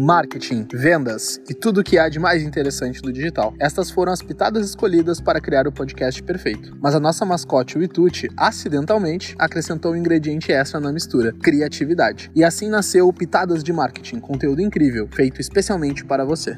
marketing, vendas e tudo o que há de mais interessante do digital. Estas foram as pitadas escolhidas para criar o podcast perfeito. Mas a nossa mascote, o Ituti, acidentalmente acrescentou um ingrediente extra na mistura: criatividade. E assim nasceu o Pitadas de Marketing, conteúdo incrível, feito especialmente para você.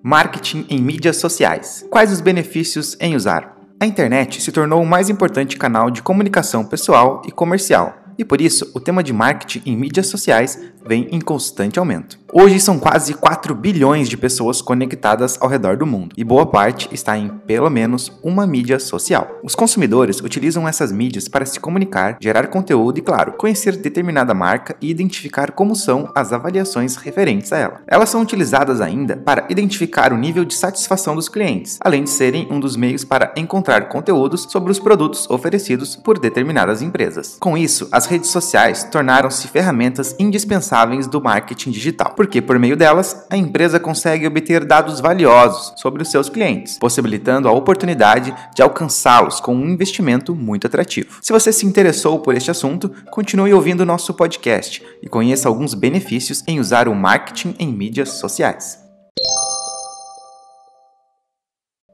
Marketing em mídias sociais. Quais os benefícios em usar? A internet se tornou o mais importante canal de comunicação pessoal e comercial, e por isso o tema de marketing em mídias sociais vem em constante aumento. Hoje são quase 4 bilhões de pessoas conectadas ao redor do mundo, e boa parte está em pelo menos uma mídia social. Os consumidores utilizam essas mídias para se comunicar, gerar conteúdo e, claro, conhecer determinada marca e identificar como são as avaliações referentes a ela. Elas são utilizadas ainda para identificar o nível de satisfação dos clientes, além de serem um dos meios para encontrar conteúdos sobre os produtos oferecidos por determinadas empresas. Com isso, as redes sociais tornaram-se ferramentas indispensáveis do marketing digital porque por meio delas a empresa consegue obter dados valiosos sobre os seus clientes, possibilitando a oportunidade de alcançá-los com um investimento muito atrativo. Se você se interessou por este assunto, continue ouvindo nosso podcast e conheça alguns benefícios em usar o marketing em mídias sociais.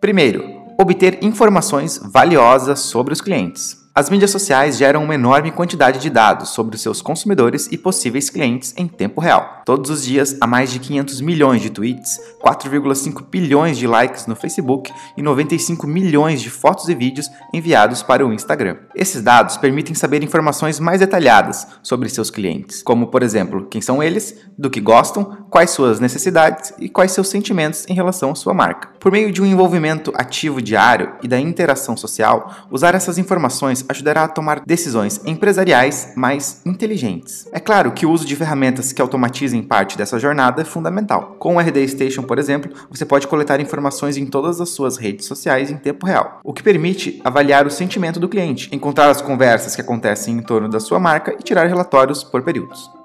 Primeiro, obter informações valiosas sobre os clientes. As mídias sociais geram uma enorme quantidade de dados sobre os seus consumidores e possíveis clientes em tempo real. Todos os dias há mais de 500 milhões de tweets, 4,5 bilhões de likes no Facebook e 95 milhões de fotos e vídeos enviados para o Instagram. Esses dados permitem saber informações mais detalhadas sobre seus clientes, como por exemplo, quem são eles, do que gostam, quais suas necessidades e quais seus sentimentos em relação à sua marca. Por meio de um envolvimento ativo diário e da interação social, usar essas informações ajudará a tomar decisões empresariais mais inteligentes. É claro que o uso de ferramentas que automatizem parte dessa jornada é fundamental. Com o RD Station, por exemplo, você pode coletar informações em todas as suas redes sociais em tempo real, o que permite avaliar o sentimento do cliente, encontrar as conversas que acontecem em torno da sua marca e tirar relatórios por períodos.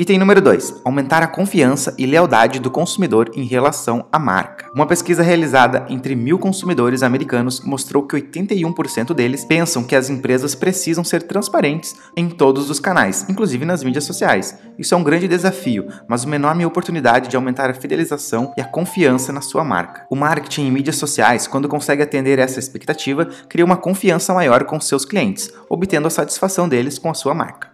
Item número 2: aumentar a confiança e lealdade do consumidor em relação à marca. Uma pesquisa realizada entre mil consumidores americanos mostrou que 81% deles pensam que as empresas precisam ser transparentes em todos os canais, inclusive nas mídias sociais. Isso é um grande desafio, mas uma enorme oportunidade de aumentar a fidelização e a confiança na sua marca. O marketing em mídias sociais, quando consegue atender essa expectativa, cria uma confiança maior com seus clientes, obtendo a satisfação deles com a sua marca.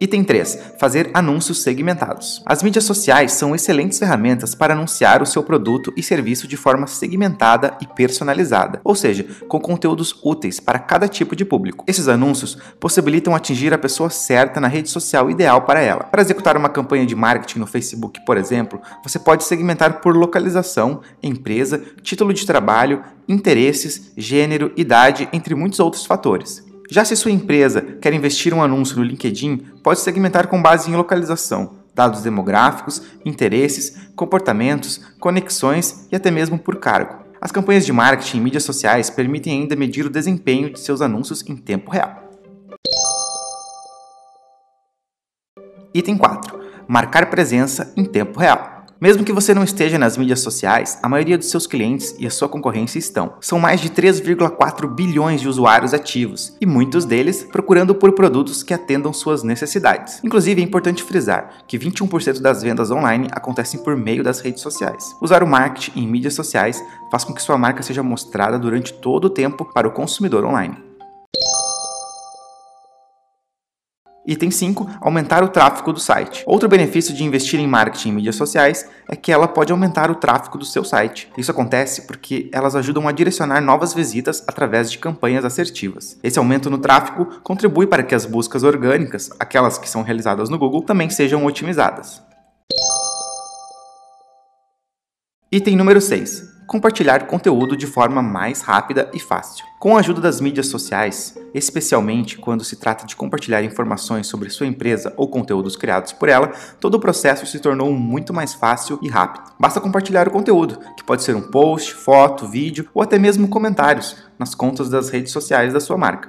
Item 3. Fazer anúncios segmentados. As mídias sociais são excelentes ferramentas para anunciar o seu produto e serviço de forma segmentada e personalizada, ou seja, com conteúdos úteis para cada tipo de público. Esses anúncios possibilitam atingir a pessoa certa na rede social ideal para ela. Para executar uma campanha de marketing no Facebook, por exemplo, você pode segmentar por localização, empresa, título de trabalho, interesses, gênero, idade, entre muitos outros fatores. Já se sua empresa quer investir um anúncio no LinkedIn, pode segmentar com base em localização, dados demográficos, interesses, comportamentos, conexões e até mesmo por cargo. As campanhas de marketing em mídias sociais permitem ainda medir o desempenho de seus anúncios em tempo real. Item 4. Marcar presença em tempo real. Mesmo que você não esteja nas mídias sociais, a maioria dos seus clientes e a sua concorrência estão. São mais de 3,4 bilhões de usuários ativos, e muitos deles procurando por produtos que atendam suas necessidades. Inclusive, é importante frisar que 21% das vendas online acontecem por meio das redes sociais. Usar o marketing em mídias sociais faz com que sua marca seja mostrada durante todo o tempo para o consumidor online. Item 5. Aumentar o tráfego do site. Outro benefício de investir em marketing em mídias sociais é que ela pode aumentar o tráfego do seu site. Isso acontece porque elas ajudam a direcionar novas visitas através de campanhas assertivas. Esse aumento no tráfego contribui para que as buscas orgânicas, aquelas que são realizadas no Google, também sejam otimizadas. Item número 6 compartilhar conteúdo de forma mais rápida e fácil. Com a ajuda das mídias sociais, especialmente quando se trata de compartilhar informações sobre sua empresa ou conteúdos criados por ela, todo o processo se tornou muito mais fácil e rápido. Basta compartilhar o conteúdo, que pode ser um post, foto, vídeo ou até mesmo comentários nas contas das redes sociais da sua marca.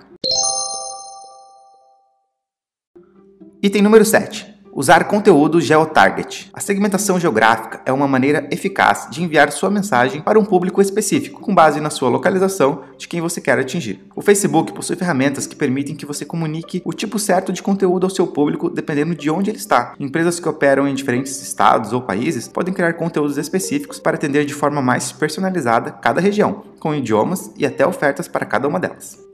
Item número 7 Usar conteúdo geotarget. A segmentação geográfica é uma maneira eficaz de enviar sua mensagem para um público específico, com base na sua localização de quem você quer atingir. O Facebook possui ferramentas que permitem que você comunique o tipo certo de conteúdo ao seu público dependendo de onde ele está. Empresas que operam em diferentes estados ou países podem criar conteúdos específicos para atender de forma mais personalizada cada região, com idiomas e até ofertas para cada uma delas.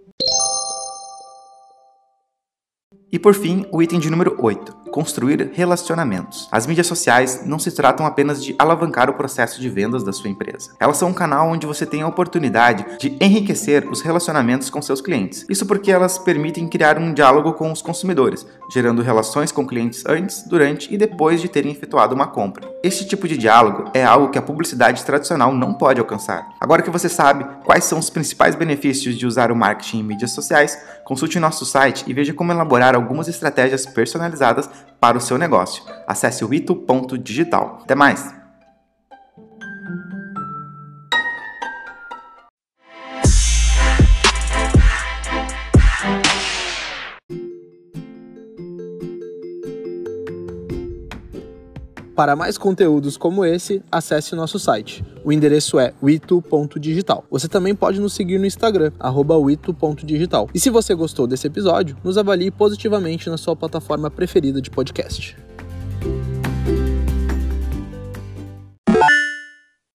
E por fim, o item de número 8, construir relacionamentos. As mídias sociais não se tratam apenas de alavancar o processo de vendas da sua empresa. Elas são um canal onde você tem a oportunidade de enriquecer os relacionamentos com seus clientes. Isso porque elas permitem criar um diálogo com os consumidores, gerando relações com clientes antes, durante e depois de terem efetuado uma compra. Este tipo de diálogo é algo que a publicidade tradicional não pode alcançar. Agora que você sabe quais são os principais benefícios de usar o marketing em mídias sociais, consulte nosso site e veja como elaborar algumas estratégias personalizadas para o seu negócio. Acesse o ito.digital. Até mais! Para mais conteúdos como esse, acesse nosso site. O endereço é wito.digital. Você também pode nos seguir no Instagram, wito.digital. E se você gostou desse episódio, nos avalie positivamente na sua plataforma preferida de podcast.